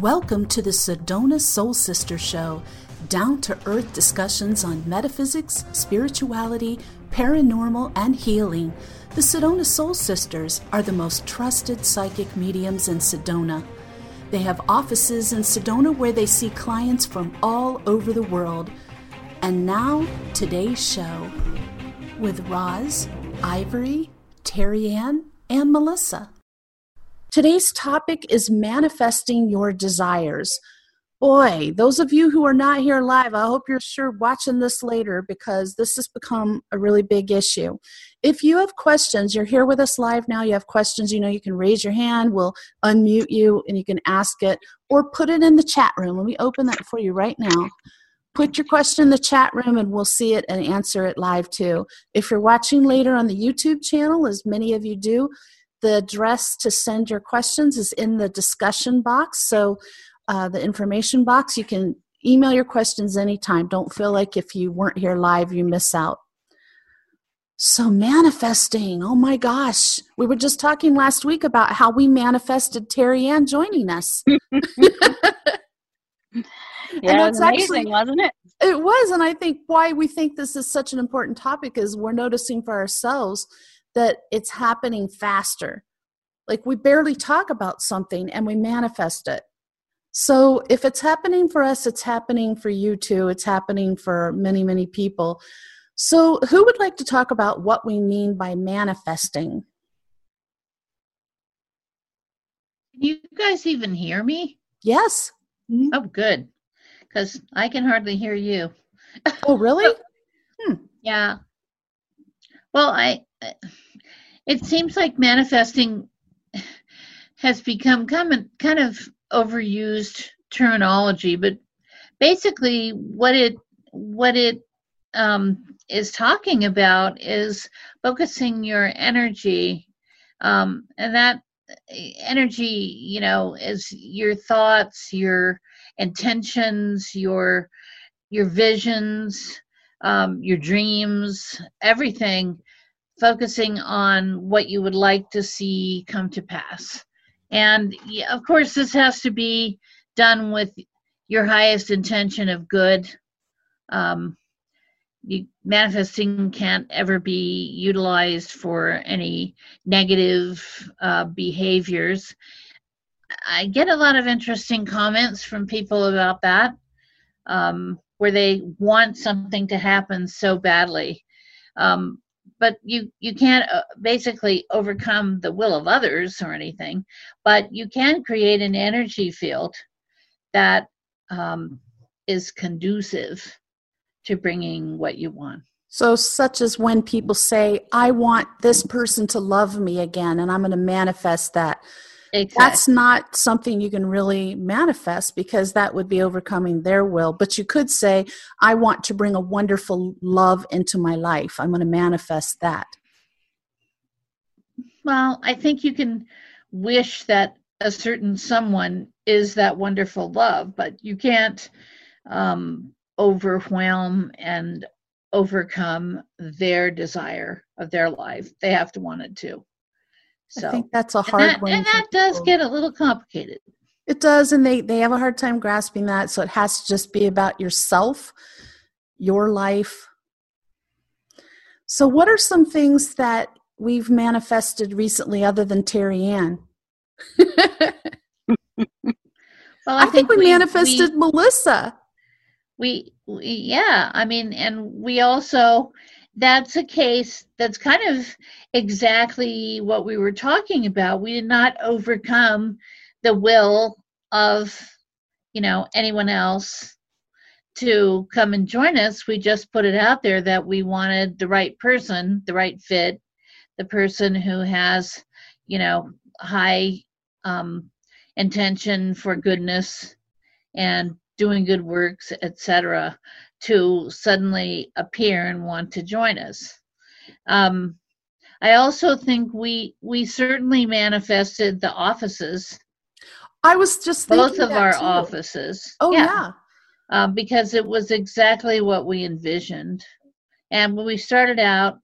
Welcome to the Sedona Soul Sister Show, down to earth discussions on metaphysics, spirituality, paranormal, and healing. The Sedona Soul Sisters are the most trusted psychic mediums in Sedona. They have offices in Sedona where they see clients from all over the world. And now, today's show with Roz, Ivory, Terry Ann, and Melissa. Today's topic is manifesting your desires. Boy, those of you who are not here live, I hope you're sure watching this later because this has become a really big issue. If you have questions, you're here with us live now, you have questions, you know, you can raise your hand, we'll unmute you and you can ask it or put it in the chat room. Let me open that for you right now. Put your question in the chat room and we'll see it and answer it live too. If you're watching later on the YouTube channel, as many of you do, the address to send your questions is in the discussion box. So, uh, the information box, you can email your questions anytime. Don't feel like if you weren't here live, you miss out. So, manifesting, oh my gosh. We were just talking last week about how we manifested Terry Ann joining us. yeah, it was amazing, actually, wasn't it? It was. And I think why we think this is such an important topic is we're noticing for ourselves that it's happening faster. Like we barely talk about something and we manifest it. So if it's happening for us, it's happening for you too. It's happening for many, many people. So who would like to talk about what we mean by manifesting? Can you guys even hear me? Yes. Mm-hmm. Oh, good. Because I can hardly hear you. Oh, really? hmm. Yeah. Well, I it seems like manifesting has become common, kind of overused terminology, but basically what it what it um, is talking about is focusing your energy, um, and that energy, you know, is your thoughts, your intentions, your your visions, um, your dreams, everything focusing on what you would like to see come to pass. And of course, this has to be done with your highest intention of good. Um, you, manifesting can't ever be utilized for any negative uh, behaviors. I get a lot of interesting comments from people about that, um, where they want something to happen so badly. Um, but you you can't uh, basically overcome the will of others or anything but you can create an energy field that um, is conducive to bringing what you want. So such as when people say i want this person to love me again and i'm going to manifest that Exactly. That's not something you can really manifest because that would be overcoming their will. But you could say, I want to bring a wonderful love into my life. I'm going to manifest that. Well, I think you can wish that a certain someone is that wonderful love, but you can't um, overwhelm and overcome their desire of their life. They have to want it too. So I think that's a hard and that, one. And that does get a little complicated. It does, and they they have a hard time grasping that. So it has to just be about yourself, your life. So, what are some things that we've manifested recently other than Terry Ann? well, I, I think, think, we, we manifested we, Melissa. We, we, yeah, I mean, and we also that's a case that's kind of exactly what we were talking about. We did not overcome the will of, you know, anyone else to come and join us. We just put it out there that we wanted the right person, the right fit, the person who has, you know, high um, intention for goodness and doing good works, etc to suddenly appear and want to join us. Um, I also think we we certainly manifested the offices. I was just both of our too. offices. Oh yeah, yeah. Um, because it was exactly what we envisioned. And when we started out,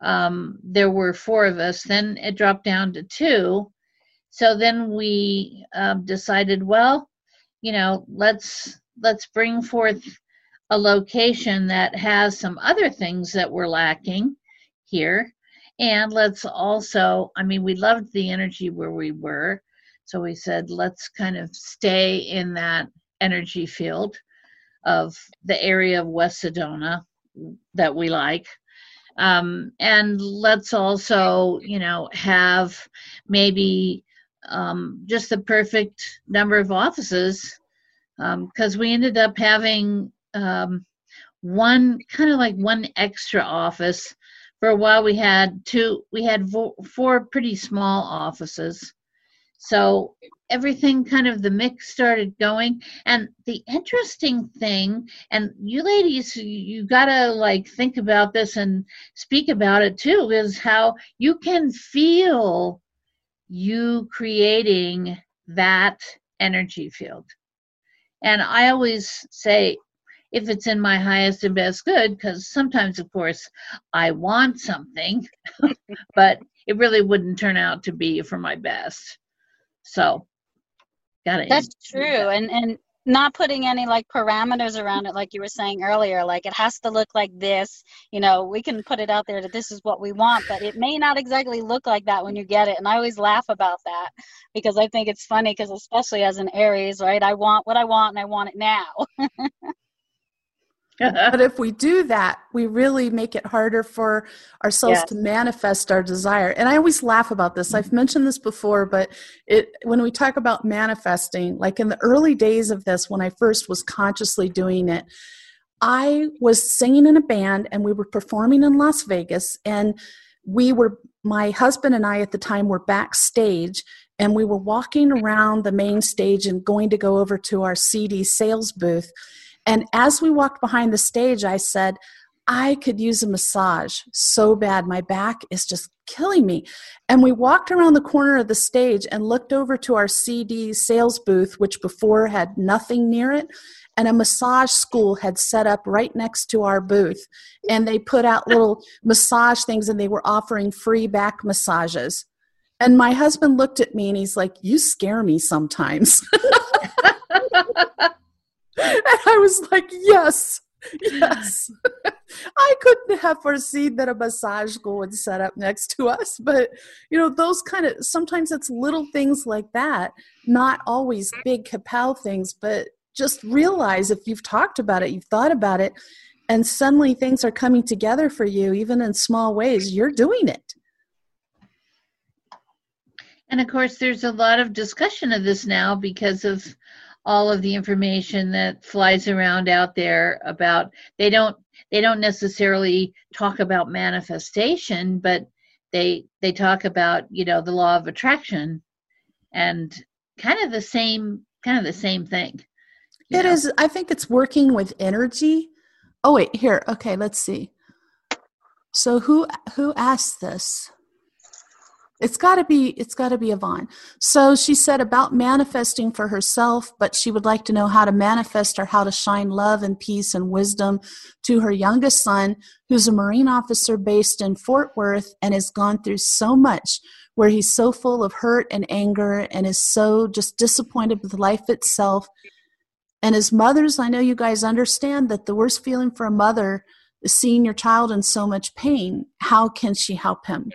um, there were four of us. Then it dropped down to two. So then we um, decided, well, you know, let's let's bring forth a location that has some other things that we're lacking here. And let's also, I mean, we loved the energy where we were. So we said, let's kind of stay in that energy field of the area of West Sedona that we like. Um, and let's also, you know, have maybe um, just the perfect number of offices because um, we ended up having um, one kind of like one extra office. For a while, we had two. We had four pretty small offices. So everything kind of the mix started going and the interesting thing and you ladies you gotta like think about this and speak about it too is how you can feel you creating that energy field and i always say if it's in my highest and best good because sometimes of course i want something but it really wouldn't turn out to be for my best so got it. That's true. And and not putting any like parameters around it like you were saying earlier like it has to look like this you know we can put it out there that this is what we want but it may not exactly look like that when you get it and i always laugh about that because i think it's funny because especially as an aries right i want what i want and i want it now but if we do that, we really make it harder for ourselves yes. to manifest our desire. And I always laugh about this. I've mentioned this before, but it when we talk about manifesting, like in the early days of this, when I first was consciously doing it, I was singing in a band and we were performing in Las Vegas and we were my husband and I at the time were backstage and we were walking around the main stage and going to go over to our CD sales booth and as we walked behind the stage, I said, I could use a massage so bad. My back is just killing me. And we walked around the corner of the stage and looked over to our CD sales booth, which before had nothing near it. And a massage school had set up right next to our booth. And they put out little massage things and they were offering free back massages. And my husband looked at me and he's like, You scare me sometimes. And I was like, yes, yes. I couldn't have foreseen that a massage school would set up next to us, but you know, those kind of sometimes it's little things like that, not always big kapow things, but just realize if you've talked about it, you've thought about it, and suddenly things are coming together for you, even in small ways, you're doing it. And of course, there's a lot of discussion of this now because of all of the information that flies around out there about they don't they don't necessarily talk about manifestation but they they talk about you know the law of attraction and kind of the same kind of the same thing It know? is. i think it's working with energy oh wait here okay let's see so who who asked this it's got to be it's got to be Yvonne. So she said about manifesting for herself, but she would like to know how to manifest or how to shine love and peace and wisdom to her youngest son, who's a Marine officer based in Fort Worth and has gone through so much where he's so full of hurt and anger and is so just disappointed with life itself. And as mothers, I know you guys understand that the worst feeling for a mother is seeing your child in so much pain. How can she help him?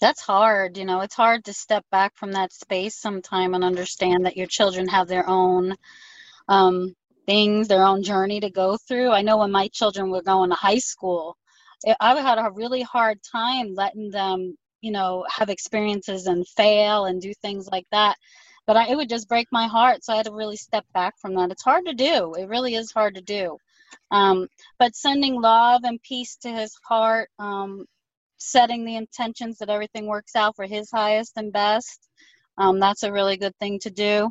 That's hard you know it's hard to step back from that space sometime and understand that your children have their own um, things their own journey to go through. I know when my children were going to high school it, i had a really hard time letting them you know have experiences and fail and do things like that. But I, it would just break my heart so i had to really step back from that. It's hard to do. It really is hard to do. Um, but sending love and peace to his heart um, setting the intentions that everything works out for his highest and best. Um, that's a really good thing to do.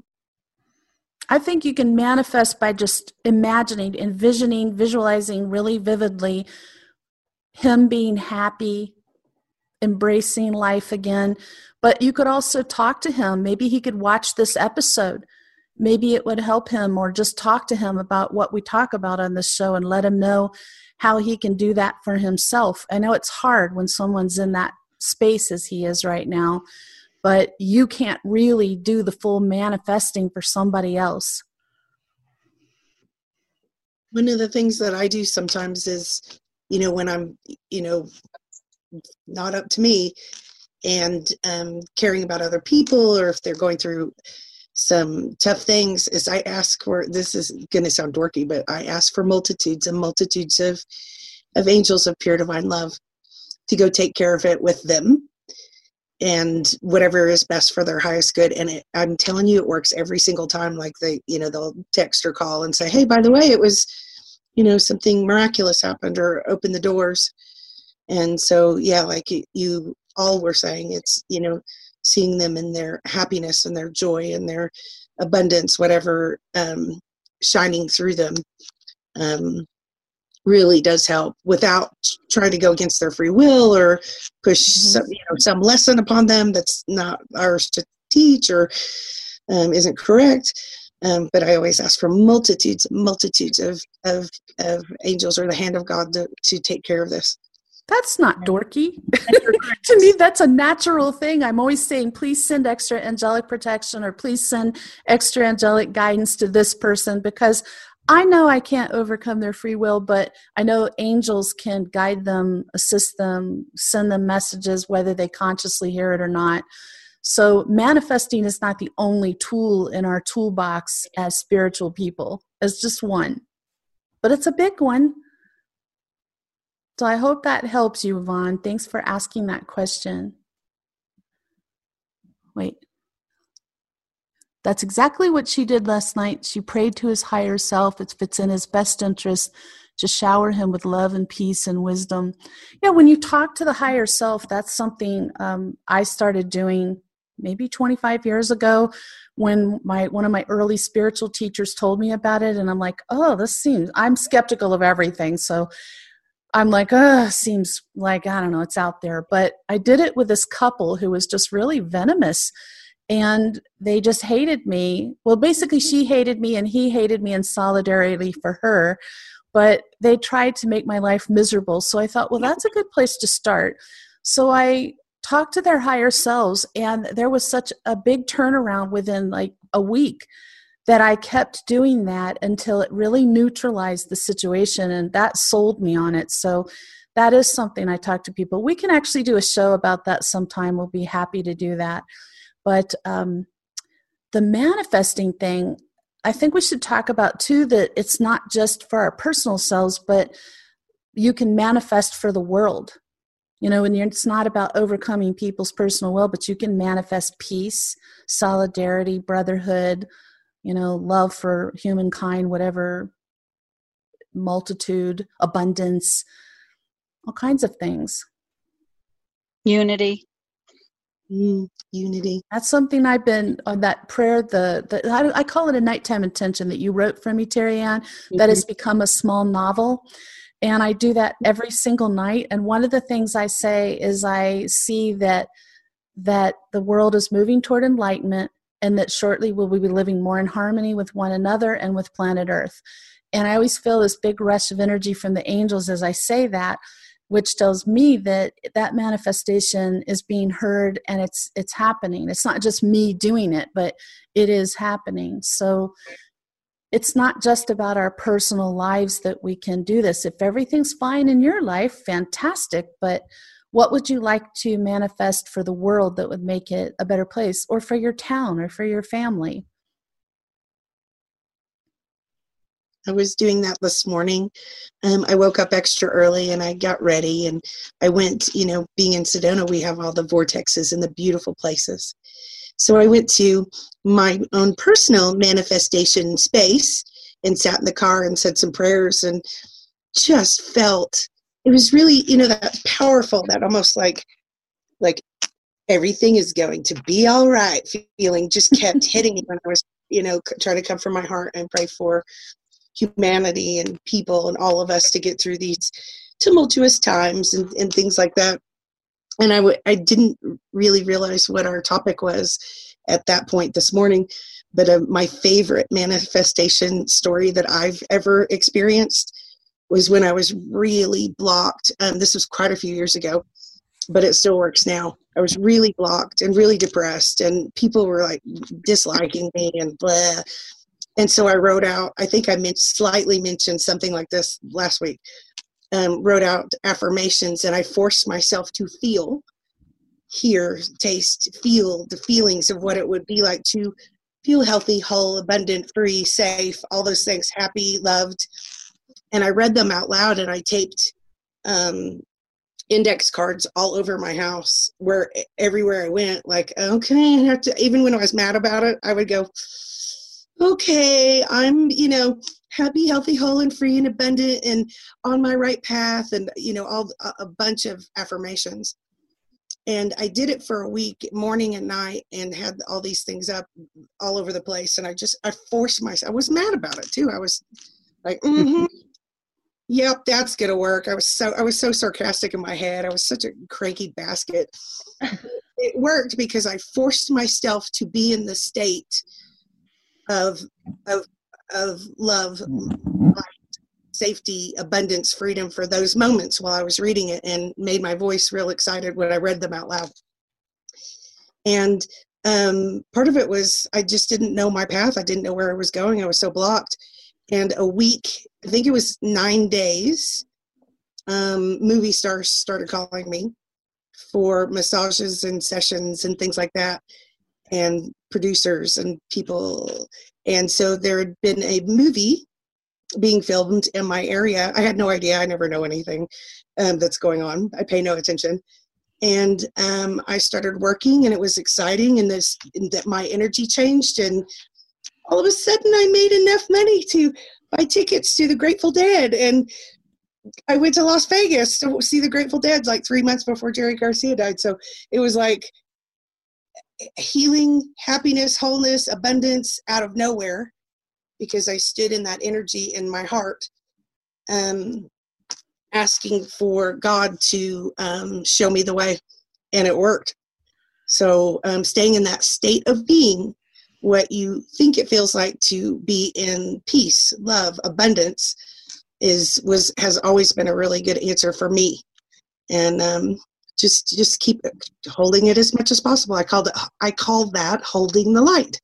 I think you can manifest by just imagining, envisioning, visualizing really vividly him being happy, embracing life again. But you could also talk to him. Maybe he could watch this episode. Maybe it would help him, or just talk to him about what we talk about on this show and let him know how he can do that for himself. I know it's hard when someone's in that space as he is right now, but you can't really do the full manifesting for somebody else. One of the things that I do sometimes is, you know, when I'm, you know, not up to me and um, caring about other people or if they're going through some tough things is i ask for this is going to sound dorky but i ask for multitudes and multitudes of of angels of pure divine love to go take care of it with them. And whatever is best for their highest good. And it, i'm telling you it works every single time. Like they you know they'll text or call and say hey by the way it was you know something miraculous happened or open the doors. And so yeah like you, you all were saying it's you know seeing them in their happiness and their joy and their abundance whatever um, shining through them um, really does help without trying to go against their free will or push mm-hmm. some, you know, some lesson upon them that's not ours to teach or um, isn't correct. Um, but I always ask for multitudes, multitudes of, of, of angels or the hand of God to, to take care of this. That's not dorky. to me, that's a natural thing. I'm always saying, please send extra angelic protection or please send extra angelic guidance to this person because I know I can't overcome their free will, but I know angels can guide them, assist them, send them messages, whether they consciously hear it or not. So, manifesting is not the only tool in our toolbox as spiritual people, it's just one, but it's a big one. So, I hope that helps you, Yvonne. Thanks for asking that question. Wait. That's exactly what she did last night. She prayed to his higher self. It fits in his best interest to shower him with love and peace and wisdom. Yeah, when you talk to the higher self, that's something um, I started doing maybe 25 years ago when my one of my early spiritual teachers told me about it and i'm like oh this seems i'm skeptical of everything so i'm like oh seems like i don't know it's out there but i did it with this couple who was just really venomous and they just hated me. Well, basically, she mm-hmm. hated me and he hated me in solidarity for her, but they tried to make my life miserable. So I thought, well, that's a good place to start. So I talked to their higher selves, and there was such a big turnaround within like a week that I kept doing that until it really neutralized the situation, and that sold me on it. So that is something I talk to people. We can actually do a show about that sometime. We'll be happy to do that. But um, the manifesting thing, I think we should talk about too that it's not just for our personal selves, but you can manifest for the world. You know, and it's not about overcoming people's personal will, but you can manifest peace, solidarity, brotherhood, you know, love for humankind, whatever, multitude, abundance, all kinds of things. Unity. Mm, unity. That's something I've been on that prayer. The, the I, I, call it a nighttime intention that you wrote for me, Terry Ann. Mm-hmm. That has mm-hmm. become a small novel, and I do that every single night. And one of the things I say is I see that that the world is moving toward enlightenment, and that shortly we'll be living more in harmony with one another and with planet Earth. And I always feel this big rush of energy from the angels as I say that which tells me that that manifestation is being heard and it's it's happening. It's not just me doing it but it is happening. So it's not just about our personal lives that we can do this. If everything's fine in your life fantastic but what would you like to manifest for the world that would make it a better place or for your town or for your family I was doing that this morning. Um, I woke up extra early and I got ready and I went, you know, being in Sedona, we have all the vortexes and the beautiful places. So I went to my own personal manifestation space and sat in the car and said some prayers and just felt it was really, you know, that powerful, that almost like, like everything is going to be all right feeling just kept hitting me when I was, you know, trying to come from my heart and pray for humanity and people and all of us to get through these tumultuous times and, and things like that. And I w- I didn't really realize what our topic was at that point this morning. But uh, my favorite manifestation story that I've ever experienced was when I was really blocked. Um, this was quite a few years ago, but it still works now. I was really blocked and really depressed, and people were like disliking me and blah. And so I wrote out, I think I meant, slightly mentioned something like this last week, um, wrote out affirmations, and I forced myself to feel, hear, taste, feel the feelings of what it would be like to feel healthy, whole, abundant, free, safe, all those things, happy, loved. And I read them out loud and I taped um, index cards all over my house where everywhere I went, like, okay, I have to, even when I was mad about it, I would go, okay, I'm, you know, happy, healthy, whole, and free and abundant and on my right path, and, you know, all a bunch of affirmations. And I did it for a week, morning and night, and had all these things up all over the place. And I just, I forced myself, I was mad about it too. I was like, mm-hmm, yep that's gonna work. I was so i was so sarcastic in my head. I was such a cranky basket. It worked because i forced myself to be in the state of of of love light, safety abundance freedom for those moments while i was reading it and made my voice real excited when i read them out loud. And um, part of it was i just didn't know my path. I didn't know where i was going. I was so blocked and a week i think it was nine days um, movie stars started calling me for massages and sessions and things like that and producers and people. And so there had been a movie being filmed in my area. I had no idea. I never know anything um, that's going on. I pay no attention. And um, i started working and it was exciting and this and that my energy changed and all of a sudden I made enough money to buy tickets to the Grateful Dead. And I went to Las Vegas to see the Grateful Dead like three months before Jerry Garcia died. So it was like healing, happiness, wholeness, abundance out of nowhere because I stood in that energy in my heart, um, asking for God to um, show me the way. And it worked. So um, staying in that state of being what you think it feels like to be in peace, love, abundance is was has always been a really good answer for me. And um, just just keep holding it as much as possible. I called it I call that holding the light.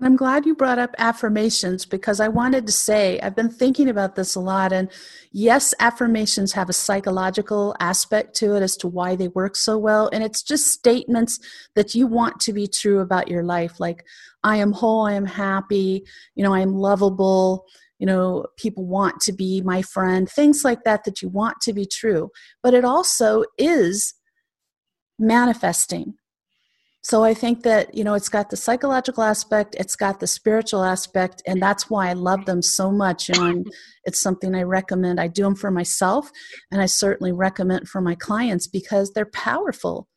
I'm glad you brought up affirmations because I wanted to say I've been thinking about this a lot. And yes, affirmations have a psychological aspect to it as to why they work so well. And it's just statements that you want to be true about your life. Like, I am whole, I am happy, you know, I am lovable, you know, people want to be my friend, things like that that you want to be true. But it also is manifesting so I think that, you know, it's got the psychological aspect, it's got the spiritual aspect, and that's why I love them so much. You know, and it's something I recommend. I do them for myself, and I certainly recommend for my clients because they're powerful.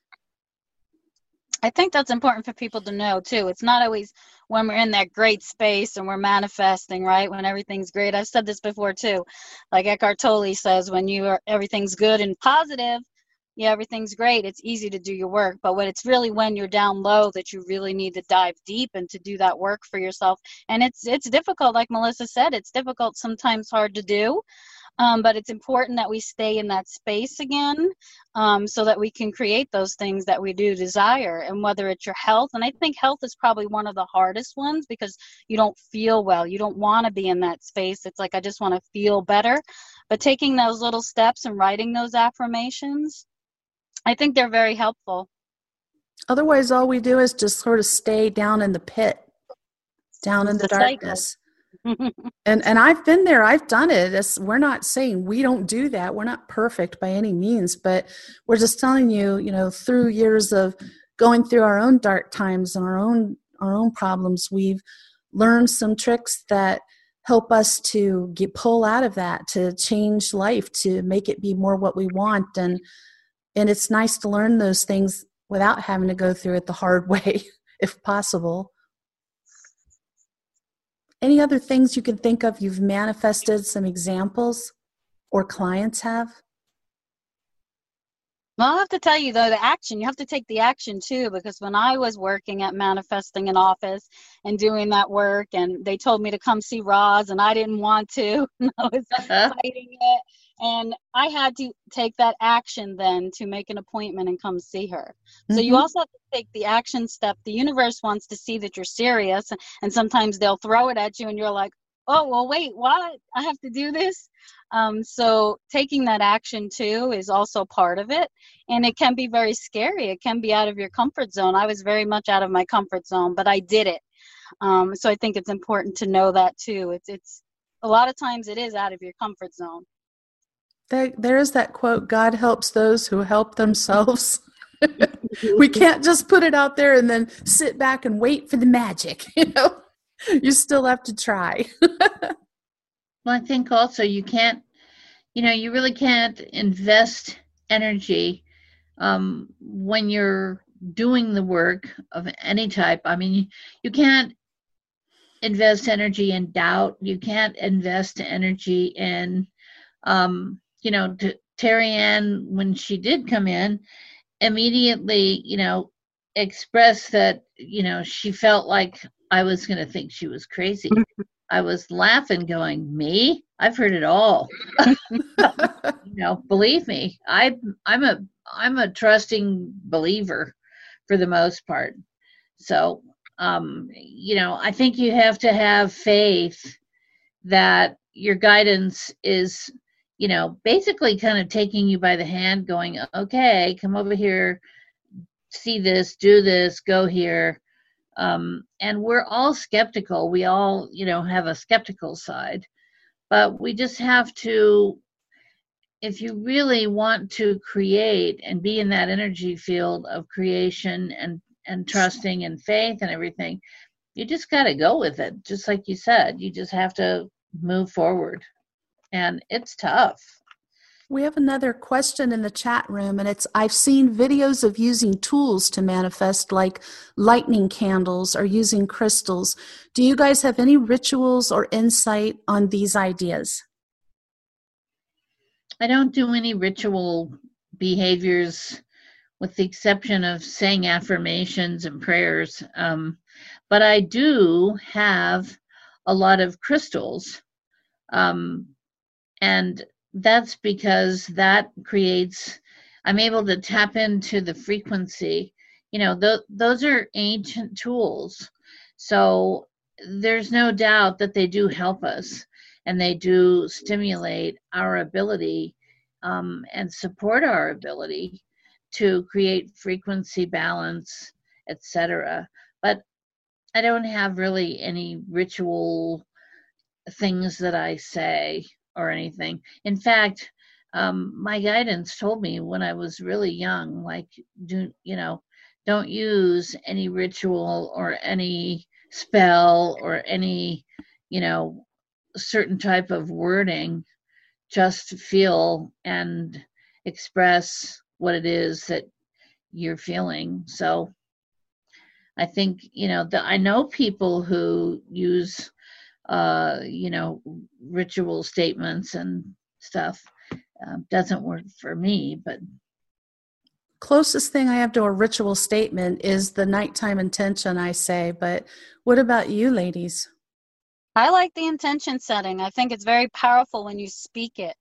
I think that's important for people to know too. It's not always when we're in that great space and we're manifesting, right? When everything's great. I've said this before too. Like Eckhart Tolle says, when you are everything's good and positive, yeah, everything's great. It's easy to do your work. But when it's really when you're down low that you really need to dive deep and to do that work for yourself. And it's it's difficult, like Melissa said, it's difficult, sometimes hard to do. Um, but it's important that we stay in that space again um, so that we can create those things that we do desire and whether it's your health and i think health is probably one of the hardest ones because you don't feel well you don't want to be in that space it's like i just want to feel better but taking those little steps and writing those affirmations I think they're very helpful. Otherwise, all we do is just sort of stay down in the pit, down in the, the darkness. and and I've been there. I've done it. It's, we're not saying we don't do that. We're not perfect by any means, but we're just telling you, you know, through years of going through our own dark times and our own our own problems, we've learned some tricks that help us to get pull out of that, to change life, to make it be more what we want and and it's nice to learn those things without having to go through it the hard way if possible. Any other things you can think of you've manifested some examples or clients have? Well, I'll have to tell you though, the action, you have to take the action too, because when I was working at manifesting an office and doing that work, and they told me to come see Roz, and I didn't want to, I was uh-huh. fighting it and I had to take that action then to make an appointment and come see her. So mm-hmm. you also have to take the action step. The universe wants to see that you're serious, and sometimes they'll throw it at you, and you're like, oh, well, wait, what? I have to do this? Um, so taking that action too is also part of it. And it can be very scary. It can be out of your comfort zone. I was very much out of my comfort zone, but I did it. Um, so I think it's important to know that too. It's, it's, a lot of times it is out of your comfort zone. There, there is that quote God helps those who help themselves. we can't just put it out there and then sit back and wait for the magic, you know? You still have to try. well, I think also you can't, you know, you really can't invest energy um, when you're doing the work of any type. I mean, you can't invest energy in doubt. You can't invest energy in um, you know, to Terry Ann, when she did come in, immediately, you know, expressed that, you know, she felt like I was going to think she was crazy. I was laughing, going, "Me? I've heard it all." you know, believe me, I I'm a I'm a trusting believer for the most part. So, um, you know, I think you have to have faith that your guidance is you know, basically kind of taking you by the hand, going, okay, come over here, see this, do this, go here. Um, and we're all skeptical. We all, you know, have a skeptical side. But we just have to, if you really want to create and be in that energy field of creation and, and trusting and faith and everything, you just got to go with it. Just like you said, you just have to move forward and it's tough. We have another question in the chat room, and it's I've seen videos of using tools to manifest, like lightning candles or using crystals. Do you guys have any rituals or insight on these ideas? I don't do any ritual behaviors with the exception of saying affirmations and prayers. Um, but I do have a lot of crystals. Um, and that's because that creates i'm able to tap into the frequency. You know th- those are ancient tools. So there's no doubt that they do help us and they do stimulate our ability um, and support our ability to create frequency balance etc but i don't have really any ritual things that i say or anything. In fact, um, my guidance told me when I was really young, like, do you know, don't use any ritual or any spell or any, you know, certain type of wording. Just feel and express what it is that you're feeling. So I think, you know, the, I know people who use uh, you know, ritual statements and stuff. Uh, doesn't work for me, but closest thing I have to a ritual statement is the nighttime intention I say. But what about you, ladies? I like the intention setting. I think it's very powerful when you speak it.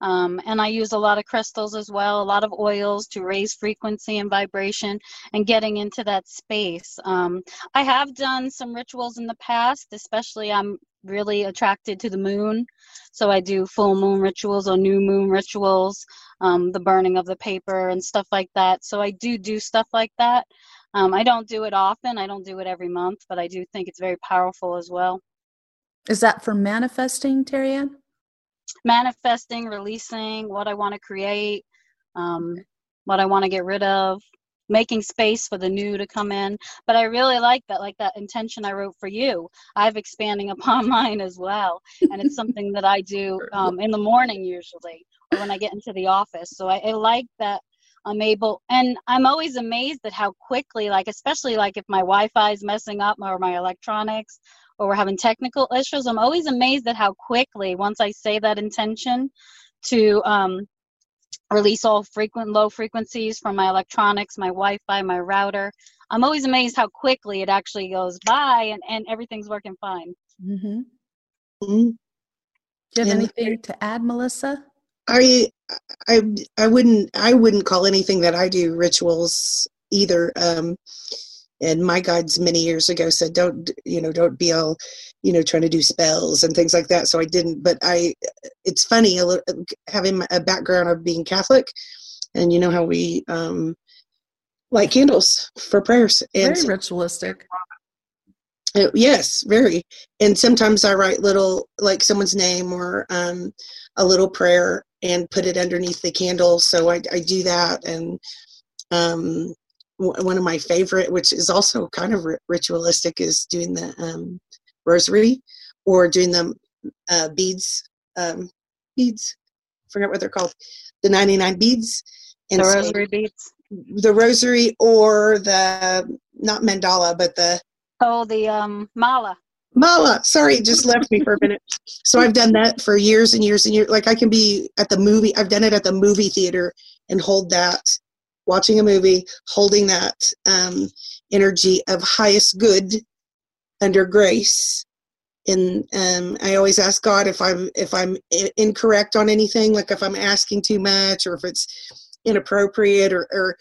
Um, and I use a lot of crystals as well, a lot of oils to raise frequency and vibration and getting into that space. Um, I have done some rituals in the past, especially I'm really attracted to the moon. So I do full moon rituals or new moon rituals, um, the burning of the paper and stuff like that. So I do do stuff like that. Um, I don't do it often, I don't do it every month, but I do think it's very powerful as well. Is that for manifesting, Terry Ann? Manifesting, releasing what I want to create, um, what I want to get rid of, making space for the new to come in. But I really like that, like that intention I wrote for you. I've expanding upon mine as well, and it's something that I do um, in the morning usually, or when I get into the office. So I, I like that I'm able, and I'm always amazed at how quickly, like especially like if my Wi-Fi is messing up or my electronics, or we're having technical issues, I'm always amazed at how quickly, once I say that intention, to um, release all frequent low frequencies from my electronics, my Wi-Fi, my router. I'm always amazed how quickly it actually goes by and, and everything's working fine. Mm-hmm. Mm-hmm. Do you have anything to add, Melissa? I I I wouldn't I wouldn't call anything that I do rituals either. Um, and my guides many years ago said, "Don't you know? Don't be all you know trying to do spells and things like that." So I didn't. But I, it's funny a little, having a background of being Catholic, and you know how we um, light candles for prayers. And very ritualistic. Uh, yes, very. And sometimes I write little, like someone's name or um, a little prayer and put it underneath the candle. So I, I do that. And um, one of my favorite, which is also kind of ritualistic, is doing the um, rosary or doing the uh, beads. Um, beads, forget what they're called. The 99 beads. And the rosary beads. The rosary or the, not mandala, but the. Oh, the um, mala. Mala, sorry, just left me for a minute. So I've done that for years and years and years. Like I can be at the movie, I've done it at the movie theater and hold that, watching a movie, holding that um, energy of highest good under grace. And um, I always ask God if I'm if I'm incorrect on anything, like if I'm asking too much or if it's inappropriate or, or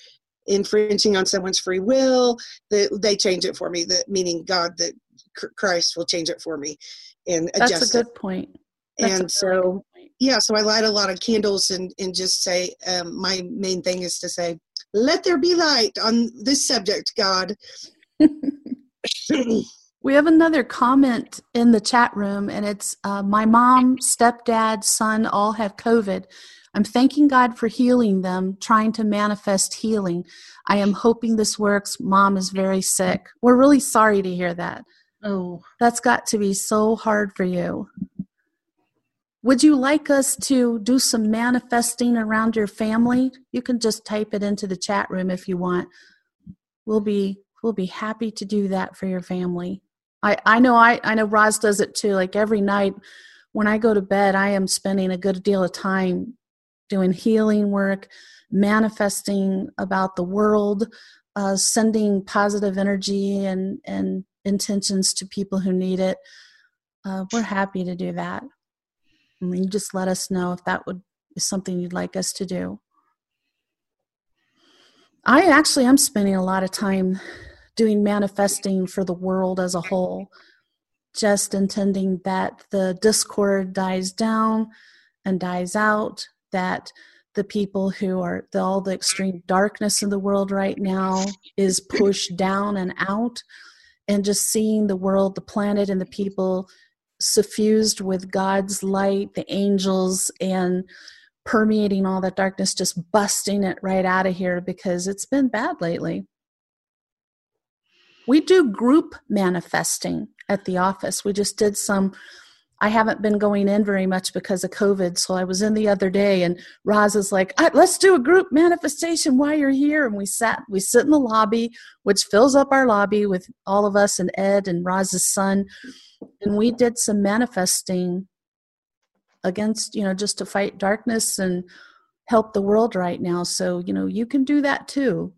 infringing on someone's free will, that they change it for me. That meaning God that Christ will change it for me and adjust That's a good it. point. That's and so, yeah, so I light a lot of candles and, and just say, um, my main thing is to say, let there be light on this subject, God. we have another comment in the chat room, and it's uh, my mom, stepdad, son all have COVID. I'm thanking God for healing them, trying to manifest healing. I am hoping this works. Mom is very sick. We're really sorry to hear that. Oh, that's got to be so hard for you. Would you like us to do some manifesting around your family? You can just type it into the chat room if you want. We'll be we'll be happy to do that for your family. I I know I I know Roz does it too. Like every night when I go to bed, I am spending a good deal of time doing healing work, manifesting about the world, uh, sending positive energy and and intentions to people who need it, uh, we're happy to do that. I you just let us know if that would is something you'd like us to do. I actually am spending a lot of time doing manifesting for the world as a whole, just intending that the discord dies down and dies out, that the people who are the, all the extreme darkness in the world right now is pushed down and out and just seeing the world, the planet, and the people suffused with God's light, the angels, and permeating all that darkness, just busting it right out of here because it's been bad lately. We do group manifesting at the office. We just did some I haven't been going in very much because of COVID. So I was in the other day, and Roz is like, uh, "Let's do a group manifestation while you're here." And we sat, we sit in the lobby, which fills up our lobby with all of us and Ed and Roz's son, and we did some manifesting against, you know, just to fight darkness and help the world right now. So you know, you can do that too.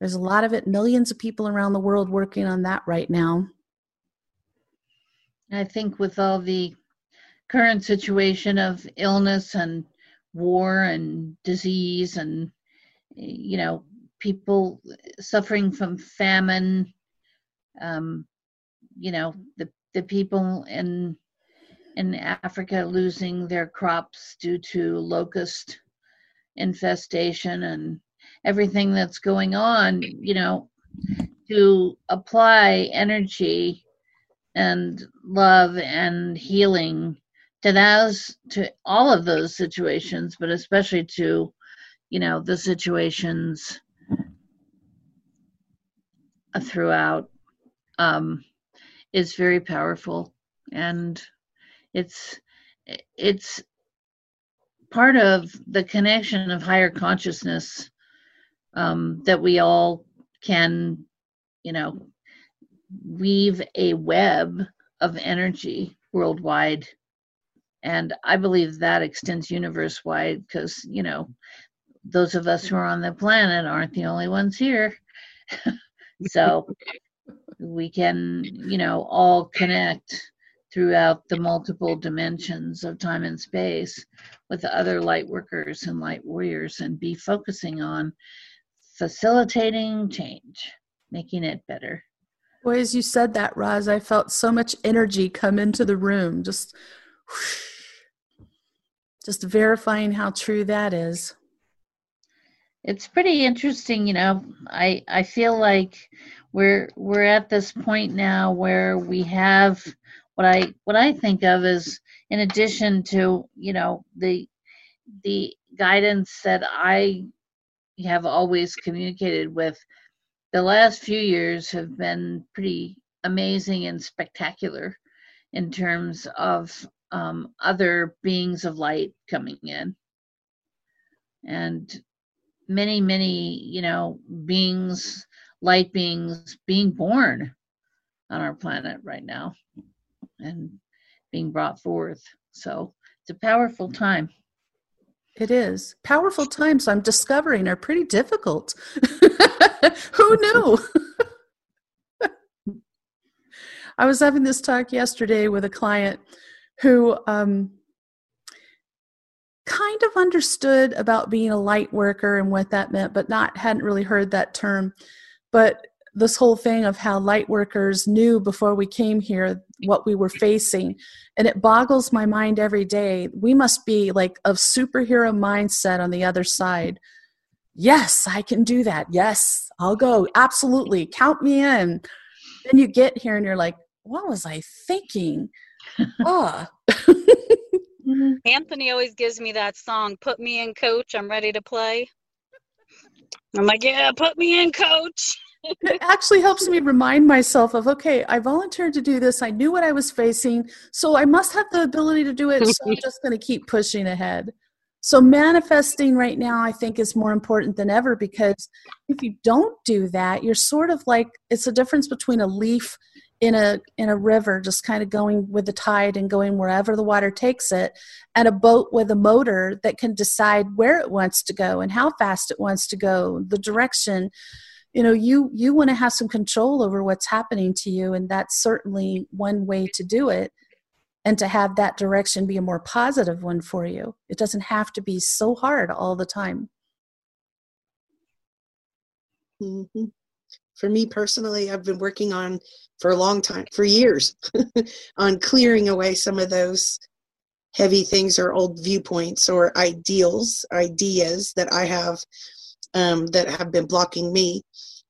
There's a lot of it, millions of people around the world working on that right now. I think with all the current situation of illness and war and disease and you know people suffering from famine um, you know the the people in in Africa losing their crops due to locust infestation and everything that's going on you know to apply energy and love and healing to those to all of those situations but especially to you know the situations throughout um, is very powerful and it's it's part of the connection of higher consciousness um, that we all can you know weave a web of energy worldwide. And I believe that extends universe wide because, you know, those of us who are on the planet aren't the only ones here. so we can, you know, all connect throughout the multiple dimensions of time and space with other light workers and light warriors and be focusing on facilitating change, making it better. Boy, as you said that, Roz, I felt so much energy come into the room. Just, just verifying how true that is. It's pretty interesting, you know. I I feel like we're we're at this point now where we have what I what I think of as in addition to you know the the guidance that I have always communicated with the last few years have been pretty amazing and spectacular in terms of um, other beings of light coming in. And many many you know beings light beings being born on our planet right now and being brought forth. So it's a powerful time. It is. Powerful times i'm discovering are pretty difficult. Who knew? I was having this talk yesterday with a client who um, kind of understood about being a light worker and what that meant but not hadn't really heard that term but this whole thing of how light workers knew before we came here what we were facing and it boggles my mind every day. We must be like of superhero mindset on the other side. Yes i can do that. Yes i'll go. Absolutely. Count me in. Then you get here and you're like what was i thinking? Ah anthony always gives me that song put me in coach. I'm ready to play. I'm like yeah put me in coach it actually helps me remind myself of okay i volunteered to do this. I knew what i was facing so i must have the ability to do it so i'm just going to keep pushing ahead. So manifesting right now i think is more important than ever because if you don't do that you're sort of like it's a difference between a leaf in a in a river just kind of going with the tide and going wherever the water takes it and a boat with a motor that can decide where it wants to go and how fast it wants to go the direction you know you you want to have some control over what's happening to you and that's certainly one way to do it. And to have that direction be a more positive one for you. It doesn't have to be so hard all the time. Mm-hmm. for me personally i've been working on for a long time for years on clearing away some of those heavy things or old viewpoints or ideals ideas that i have um, that have been blocking me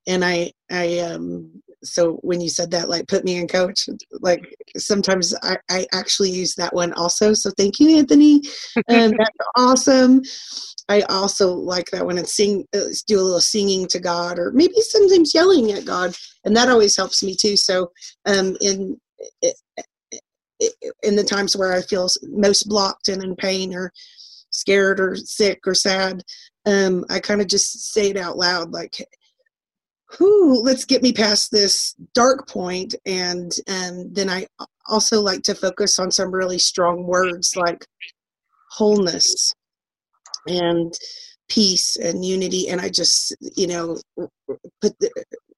and i i um so when you said that like put me in coach like sometimes i, I actually use that one also. So thank you anthony. And that's awesome. I also like that one. And sing uh, do a little singing to god or maybe sometimes yelling at god. And that always helps me too. So um in in the times where i feel most blocked and in pain or scared or sick or sad um, I kind of just say it out loud, like, "Whoo, let's get me past this dark point." And and then I also like to focus on some really strong words like wholeness and peace and unity. And I just, you know, put the,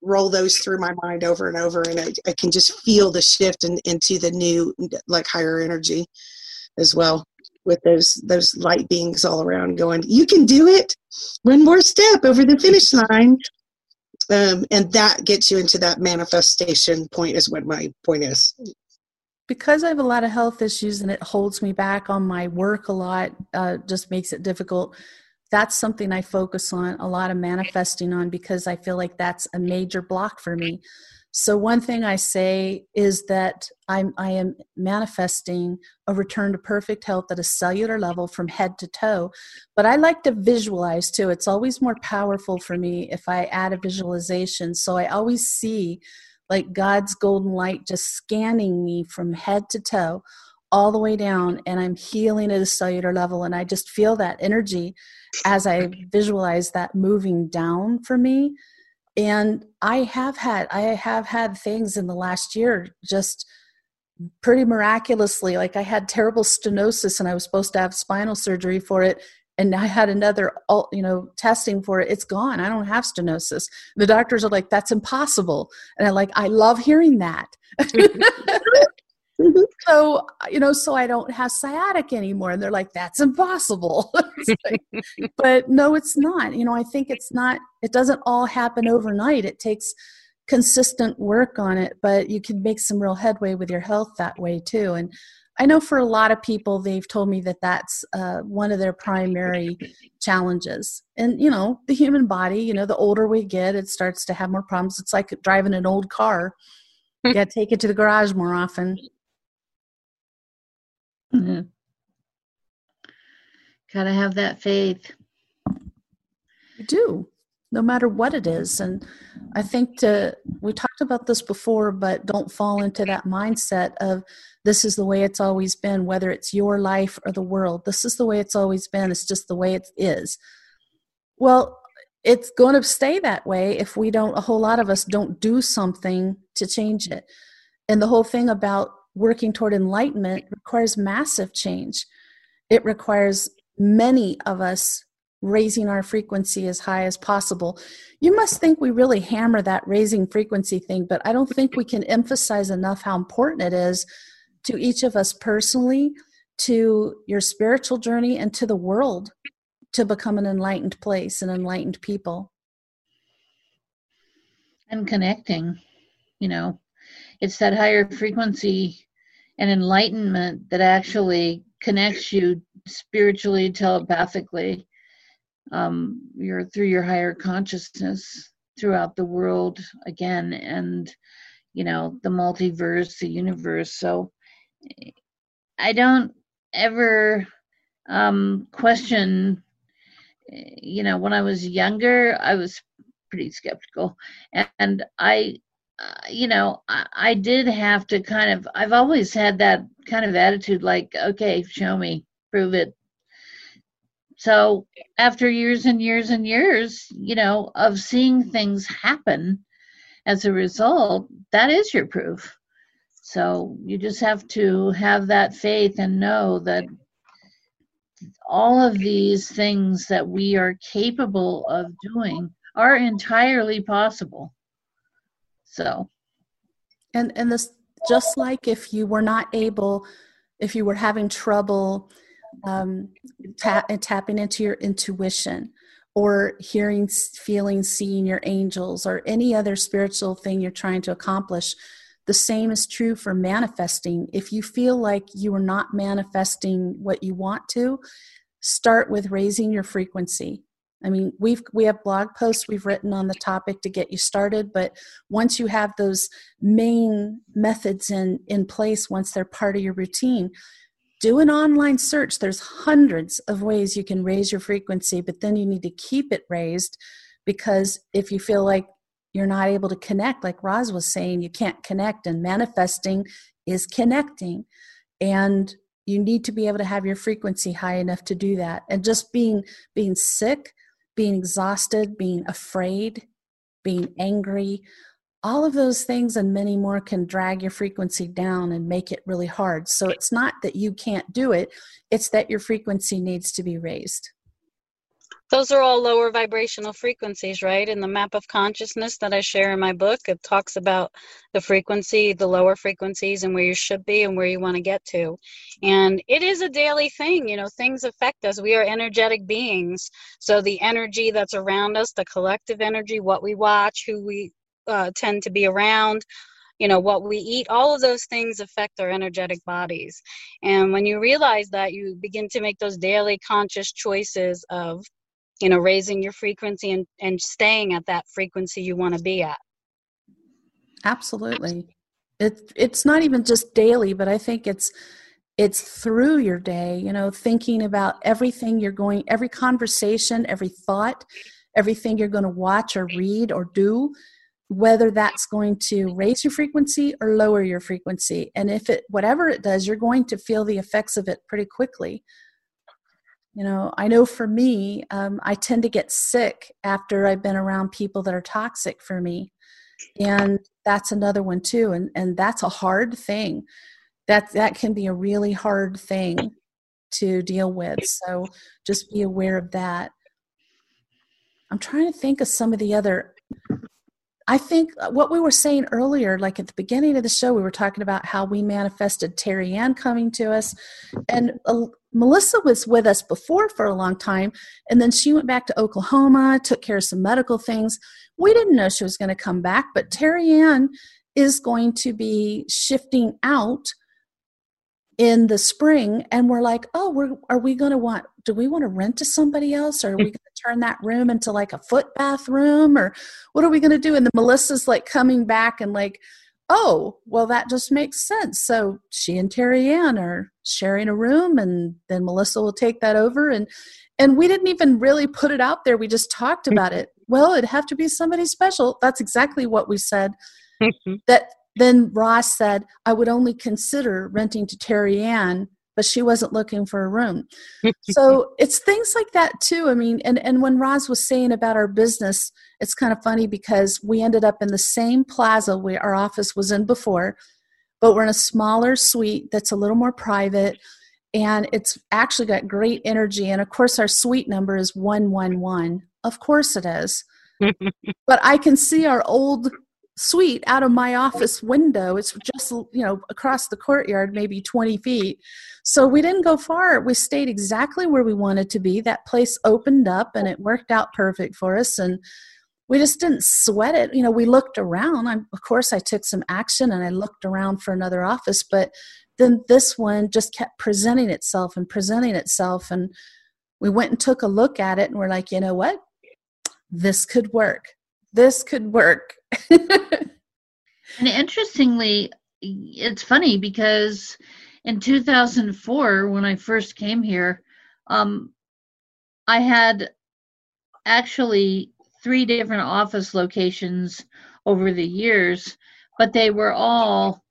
roll those through my mind over and over, and I, I can just feel the shift in, into the new, like higher energy as well with those those light beings all around going you can do it one more step over the finish line um, and that gets you into that manifestation point is what my point is. Because i have a lot of health issues and it holds me back on my work a lot uh, just makes it difficult that's something i focus on a lot of manifesting on because i feel like that's a major block for me so one thing I say is that I'm I am manifesting a return to perfect health at a cellular level from head to toe. But I like to visualize too. It's always more powerful for me if I add a visualization. So I always see like God's golden light just scanning me from head to toe all the way down and I'm healing at a cellular level and I just feel that energy as I visualize that moving down for me and i have had i have had things in the last year just pretty miraculously. Like i had terrible stenosis and i was supposed to have spinal surgery for it and i had another you know testing for it. It's gone. I don't have stenosis. The doctors are like that's impossible. And i'm like i love hearing that Mm-hmm. so you know so i don't have sciatic anymore. And they're like that's impossible. Like, but no it's not. You know i think it's not it doesn't all happen overnight. It takes consistent work on it but you can make some real headway with your health that way too. And i know for a lot of people they've told me that that's uh, one of their primary challenges. And you know the human body you know the older we get it starts to have more problems. It's like driving an old car. You got to take it to the garage more often Mm-hmm. Gotta have that faith. You do, no matter what it is. And I think to, we talked about this before, but don't fall into that mindset of this is the way it's always been, whether it's your life or the world. This is the way it's always been. It's just the way it is. Well, it's going to stay that way if we don't, a whole lot of us don't do something to change it. And the whole thing about working toward enlightenment requires massive change. It requires many of us raising our frequency as high as possible. You must think we really hammer that raising frequency thing, but I don't think we can emphasize enough how important it is to each of us personally, to your spiritual journey, and to the world to become an enlightened place and enlightened people. And connecting, you know, it's that higher frequency and enlightenment that actually connects you spiritually, telepathically, um, your through your higher consciousness throughout the world again, and you know the multiverse, the universe. So I don't ever um, question. You know, when I was younger, I was pretty skeptical, and, and I uh, you know, I, I, did have to kind of, I've always had that kind of attitude like, okay, show me, prove it. So after years and years and years, you know, of seeing things happen as a result, that is your proof. So you just have to have that faith and know that all of these things that we are capable of doing are entirely possible so, and and this just like if you were not able, if you were having trouble um, tap, tapping into your intuition or hearing, feeling, seeing your angels or any other spiritual thing you're trying to accomplish. The same is true for manifesting. If you feel like you are not manifesting what you want to, start with raising your frequency. I mean, we've we have blog posts we've written on the topic to get you started, but once you have those main methods in in place, once they're part of your routine, do an online search. There's hundreds of ways you can raise your frequency, but then you need to keep it raised because if you feel like you're not able to connect, like Roz was saying, you can't connect, and manifesting is connecting. And you need to be able to have your frequency high enough to do that and just being being sick being exhausted, being afraid, being angry, all of those things and many more can drag your frequency down and make it really hard. So it's not that you can't do it, it's that your frequency needs to be raised those are all lower vibrational frequencies, right? In the map of consciousness that I share in my book, it talks about the frequency, the lower frequencies, and where you should be and where you want to get to. And it is a daily thing, you know, things affect us. We are energetic beings. So the energy that's around us, the collective energy, what we watch, who we uh, tend to be around, you know what we eat all of those things affect our energetic bodies and when you realize that you begin to make those daily conscious choices of you know raising your frequency and and staying at that frequency you want to be at. Absolutely. It it's not even just daily but i think it's it's through your day you know thinking about everything you're going every conversation every thought everything you're going to watch or read or do whether that's going to raise your frequency or lower your frequency. And if it whatever it does you're going to feel the effects of it pretty quickly you know, I know for me, um, I tend to get sick after I've been around people that are toxic for me. And that's another one too. And, and that's a hard thing. That, that can be a really hard thing to deal with. So just be aware of that. I'm trying to think of some of the other I think what we were saying earlier, like at the beginning of the show, we were talking about how we manifested Terry Ann coming to us. And uh, Melissa was with us before for a long time. And then she went back to Oklahoma, took care of some medical things. We didn't know she was going to come back, but Terry Ann is going to be shifting out in the spring and we're like oh we're are we going to want do we want to rent to somebody else or are we hmm. going to turn that room into like a foot bathroom or what are we going to do and the melissa's like coming back and like oh well that just makes sense. So she and terry ann are sharing a room and then melissa will take that over and and we didn't even really put it out there. We just talked about it. Well it'd have to be somebody special. That's exactly what we said. That then Roz said, I would only consider renting to Terry Ann, but she wasn't looking for a room. so it's things like that too. I mean, and, and when Roz was saying about our business, it's kind of funny because we ended up in the same plaza where our office was in before, but we're in a smaller suite that's a little more private and it's actually got great energy. And of course, our suite number is 111. Of course it is. but I can see our old suite out of my office window. It's just, you know, across the courtyard, maybe 20 feet. So we didn't go far. We stayed exactly where we wanted to be. That place opened up and it worked out perfect for us. And we just didn't sweat it. You know, we looked around. I, of course, I took some action and I looked around for another office, but then this one just kept presenting itself and presenting itself. And we went and took a look at it and we're like, you know what? This could work. This could work. And interestingly, it's funny because in 2004, when I first came here, um, I had actually three different office locations over the years, but they were all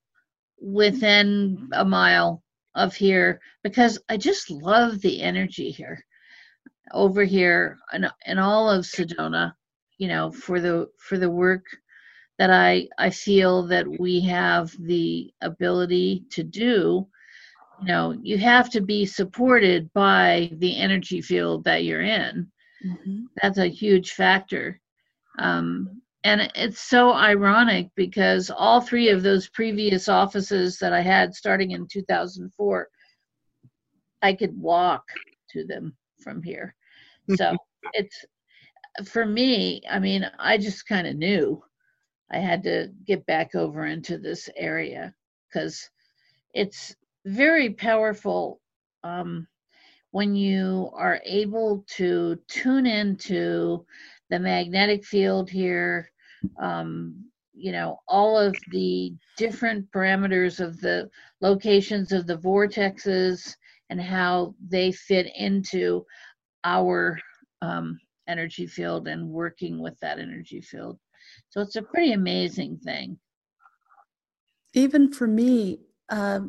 within a mile of here because I just love the energy here over here and, and all of Sedona, you know, for the for the work that I, I feel that we have the ability to do you know you have to be supported by the energy field that you're in. Mm-hmm. that's a huge factor. Um, and it's so ironic because all three of those previous offices that i had starting in 2004 i could walk to them from here. So it's for me i mean i just kind of knew I had to get back over into this area because it's very powerful um, when you are able to tune into the magnetic field here, um, you know, all of the different parameters of the locations of the vortexes and how they fit into our um, energy field and working with that energy field. So it's a pretty amazing thing. Even for me, uh,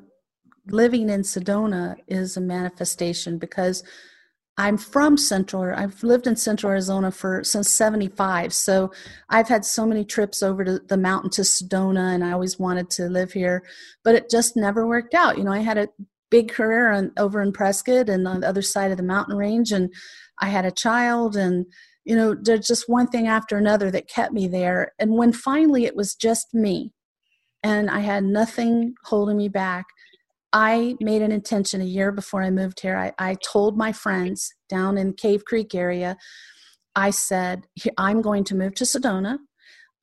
living in Sedona is a manifestation because I'm from Central. I've lived in Central Arizona for since '75, so I've had so many trips over to the mountain to Sedona, and I always wanted to live here, but it just never worked out. You know, I had a big career over in Prescott and on the other side of the mountain range, and I had a child, and you know, there's just one thing after another that kept me there. And when finally it was just me and I had nothing holding me back, I made an intention a year before I moved here. I, I told my friends down in Cave Creek area, I said, I'm going to move to Sedona.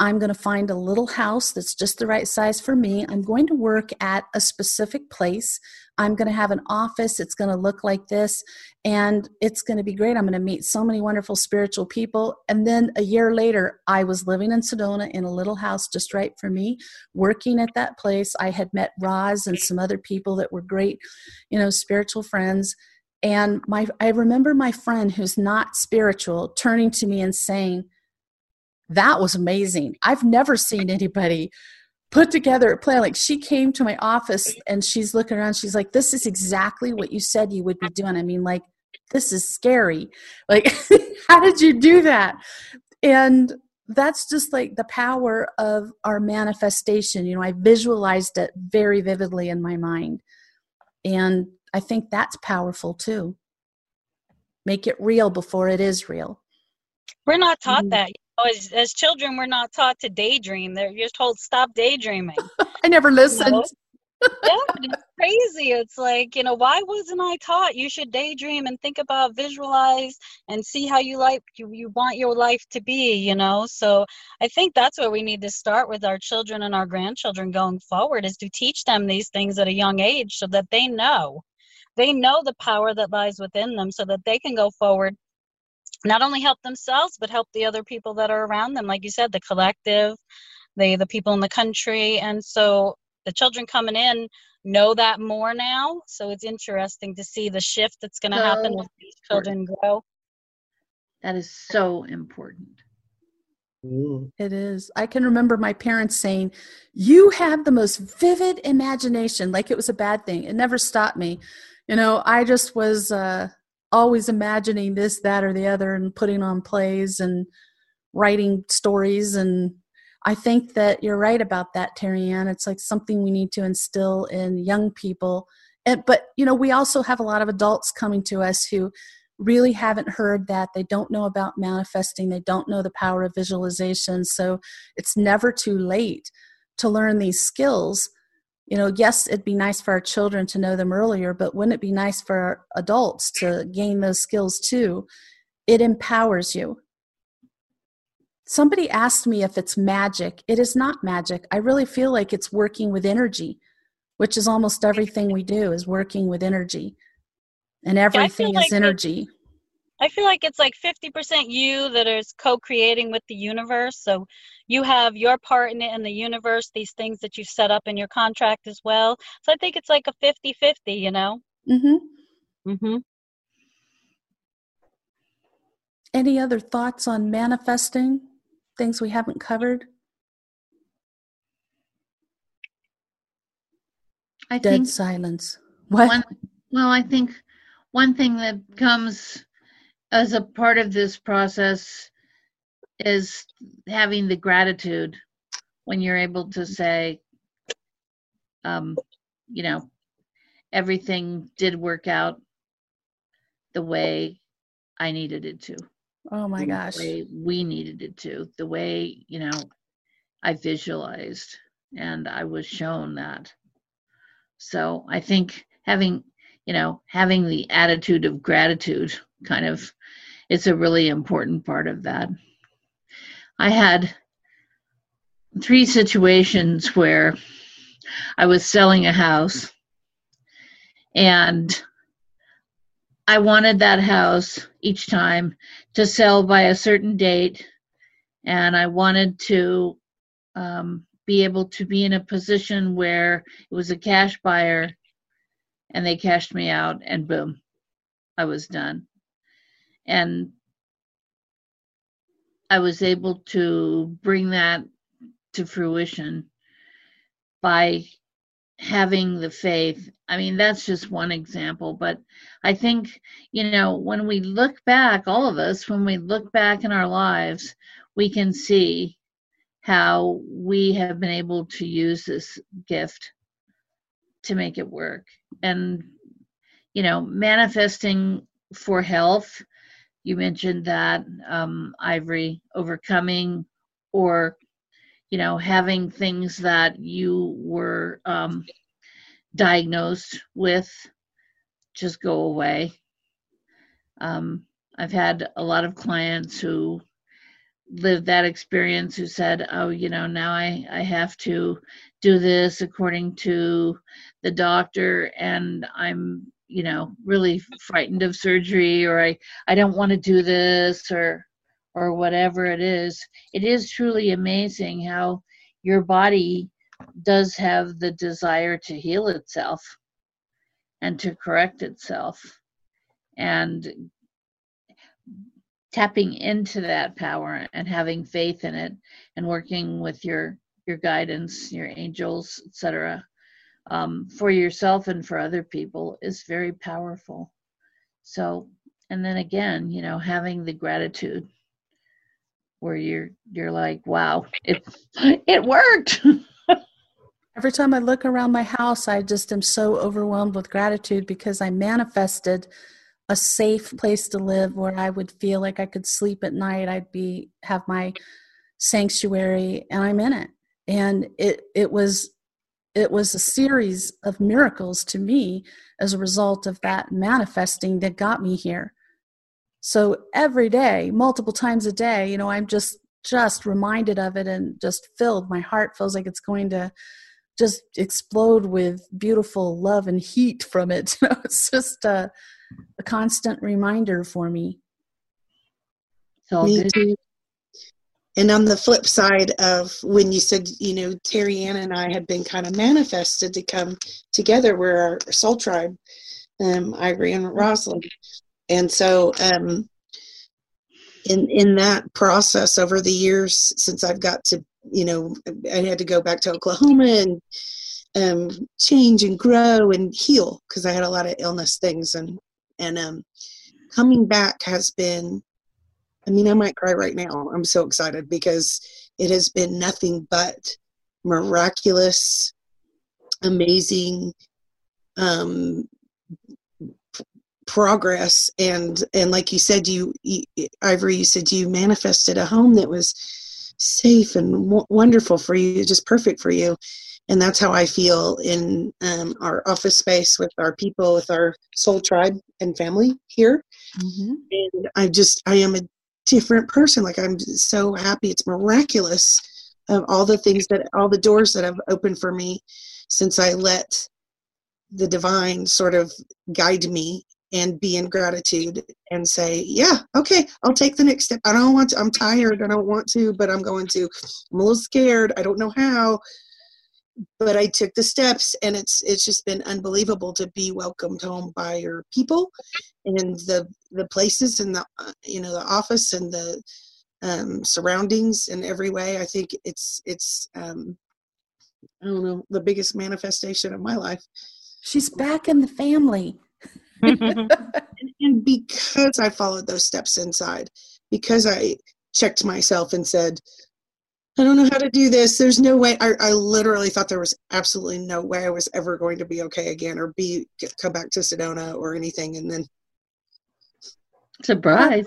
I'm going to find a little house that's just the right size for me. I'm going to work at a specific place. I'm going to have an office. It's going to look like this, and it's going to be great. I'm going to meet so many wonderful spiritual people. And then a year later, I was living in Sedona in a little house just right for me, working at that place. I had met Roz and some other people that were great, you know, spiritual friends. And my, I remember my friend who's not spiritual turning to me and saying, that was amazing. I've never seen anybody put together a plan. Like she came to my office and she's looking around. She's like, this is exactly what you said you would be doing. I mean, like, this is scary. Like, how did you do that? And that's just like the power of our manifestation. You know, I visualized it very vividly in my mind. And I think that's powerful too. Make it real before it is real. We're not taught mm-hmm. that as, as children, we're not taught to daydream. They're just told stop daydreaming. I never listened. You know? yeah, it's crazy. It's like, you know, why wasn't I taught you should daydream and think about visualize and see how you like you, you want your life to be, you know? So I think that's where we need to start with our children and our grandchildren going forward is to teach them these things at a young age so that they know. They know the power that lies within them so that they can go forward not only help themselves but help the other people that are around them like you said the collective the the people in the country and so the children coming in know that more now. So it's interesting to see the shift that's going to so happen as these children grow. That is so important. It is. I can remember my parents saying, You have the most vivid imagination, like it was a bad thing. It never stopped me. You know, I just was uh, always imagining this, that, or the other and putting on plays and writing stories and I think that you're right about that, Terry Ann. It's like something we need to instill in young people. And, but, you know, we also have a lot of adults coming to us who really haven't heard that. They don't know about manifesting, they don't know the power of visualization. So it's never too late to learn these skills. You know, yes, it'd be nice for our children to know them earlier, but wouldn't it be nice for our adults to gain those skills too? It empowers you Somebody asked me if it's magic. It is not magic. I really feel like it's working with energy, which is almost everything we do is working with energy. And everything is energy. I feel like it's like 50% you that is co-creating with the universe. So you have your part in it in the universe, these things that you've set up in your contract as well. So I think it's like a 50-50, you know? Mm-hmm. Mm-hmm. Any other thoughts on manifesting? things we haven't covered? I Dead think silence. What? One, well, I think one thing that comes as a part of this process is having the gratitude when you're able to say, um, you know, everything did work out the way I needed it to. Oh my gosh. we needed it to, the way, you know, I visualized and I was shown that. So I think having, you know, having the attitude of gratitude kind of it's a really important part of that. I had three situations where I was selling a house and I wanted that house each time to sell by a certain date, and I wanted to um, be able to be in a position where it was a cash buyer and they cashed me out, and boom, I was done. And I was able to bring that to fruition by having the faith. I mean, that's just one example, but I think, you know, when we look back, all of us, when we look back in our lives, we can see how we have been able to use this gift to make it work. And, you know, manifesting for health, you mentioned that, um, Ivory, overcoming or you know, having things that you were um, diagnosed with just go away. Um, I've had a lot of clients who lived that experience who said, oh, you know, now I, I have to do this according to the doctor and I'm, you know, really frightened of surgery or I, I don't want to do this or or whatever it is, it is truly amazing how your body does have the desire to heal itself and to correct itself. And tapping into that power and having faith in it and working with your your guidance your angels etc um, for yourself and for other people is very powerful so and then again you know having the gratitude where you're you're like, wow, it it worked. Every time I look around my house, I just am so overwhelmed with gratitude because I manifested a safe place to live where I would feel like I could sleep at night. I'd be have my sanctuary and I'm in it. And it it was it was a series of miracles to me as a result of that manifesting that got me here. So every day, multiple times a day, you know, I'm just just reminded of it and just filled. My heart feels like it's going to just explode with beautiful love and heat from it. You know, it's just a, a constant reminder for me. So me good. And on the flip side of when you said, you know, Terry Ann and I had been kind of manifested to come together, we're our soul tribe, um, Ivory and Rosalind. And so um, in in that process over the years since I've got to you know I had to go back to Oklahoma and um, change and grow and heal because I had a lot of illness things and and um, coming back has been I mean I might cry right now. I'm so excited because it has been nothing but miraculous amazing um, progress. And and like you said you, you ivory you said you manifested a home that was safe and w- wonderful for you just perfect for you. And that's how i feel in um, our office space with our people with our soul tribe and family here. Mm-hmm. and i just i am a different person like i'm so happy it's miraculous of all the things that all the doors that have opened for me since i let the divine sort of guide me and be in gratitude and say, yeah, okay, I'll take the next step. I don't want to, I'm tired. I don't want to, but I'm going to. I'm a little scared. I don't know how. But I took the steps and it's it's just been unbelievable to be welcomed home by your people and the the places and the you know the office and the um, surroundings in every way. I think it's it's um, I don't know the biggest manifestation of my life. She's back in the family. and because I followed those steps inside, because I checked myself and said, I don't know how to do this. There's no way. I, I literally thought there was absolutely no way I was ever going to be okay again or be come back to Sedona or anything. And then surprise.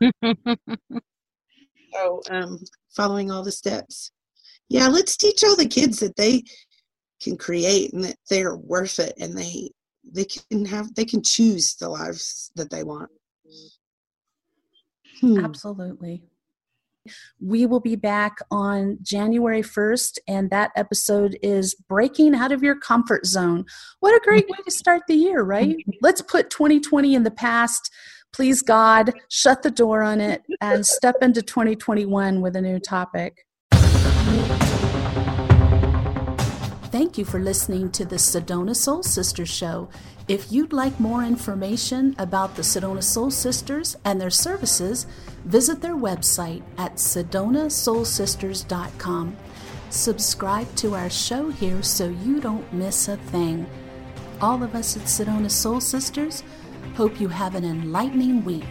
so um, following all the steps. Yeah, let's teach all the kids that they can create and that they're worth it and they they can have they can choose the lives that they want hmm. absolutely we will be back on January 1st, and that episode is Breaking Out of Your Comfort Zone. What a great way to start the year, right? Let's put 2020 in the past. Please, God, shut the door on it and step into 2021 with a new topic. Thank you for listening to the Sedona Soul Sisters Show. If you'd like more information about the Sedona Soul Sisters and their services, visit their website at sedonasoulsisters.com. Subscribe to our show here so you don't miss a thing. All of us at Sedona Soul Sisters hope you have an enlightening week.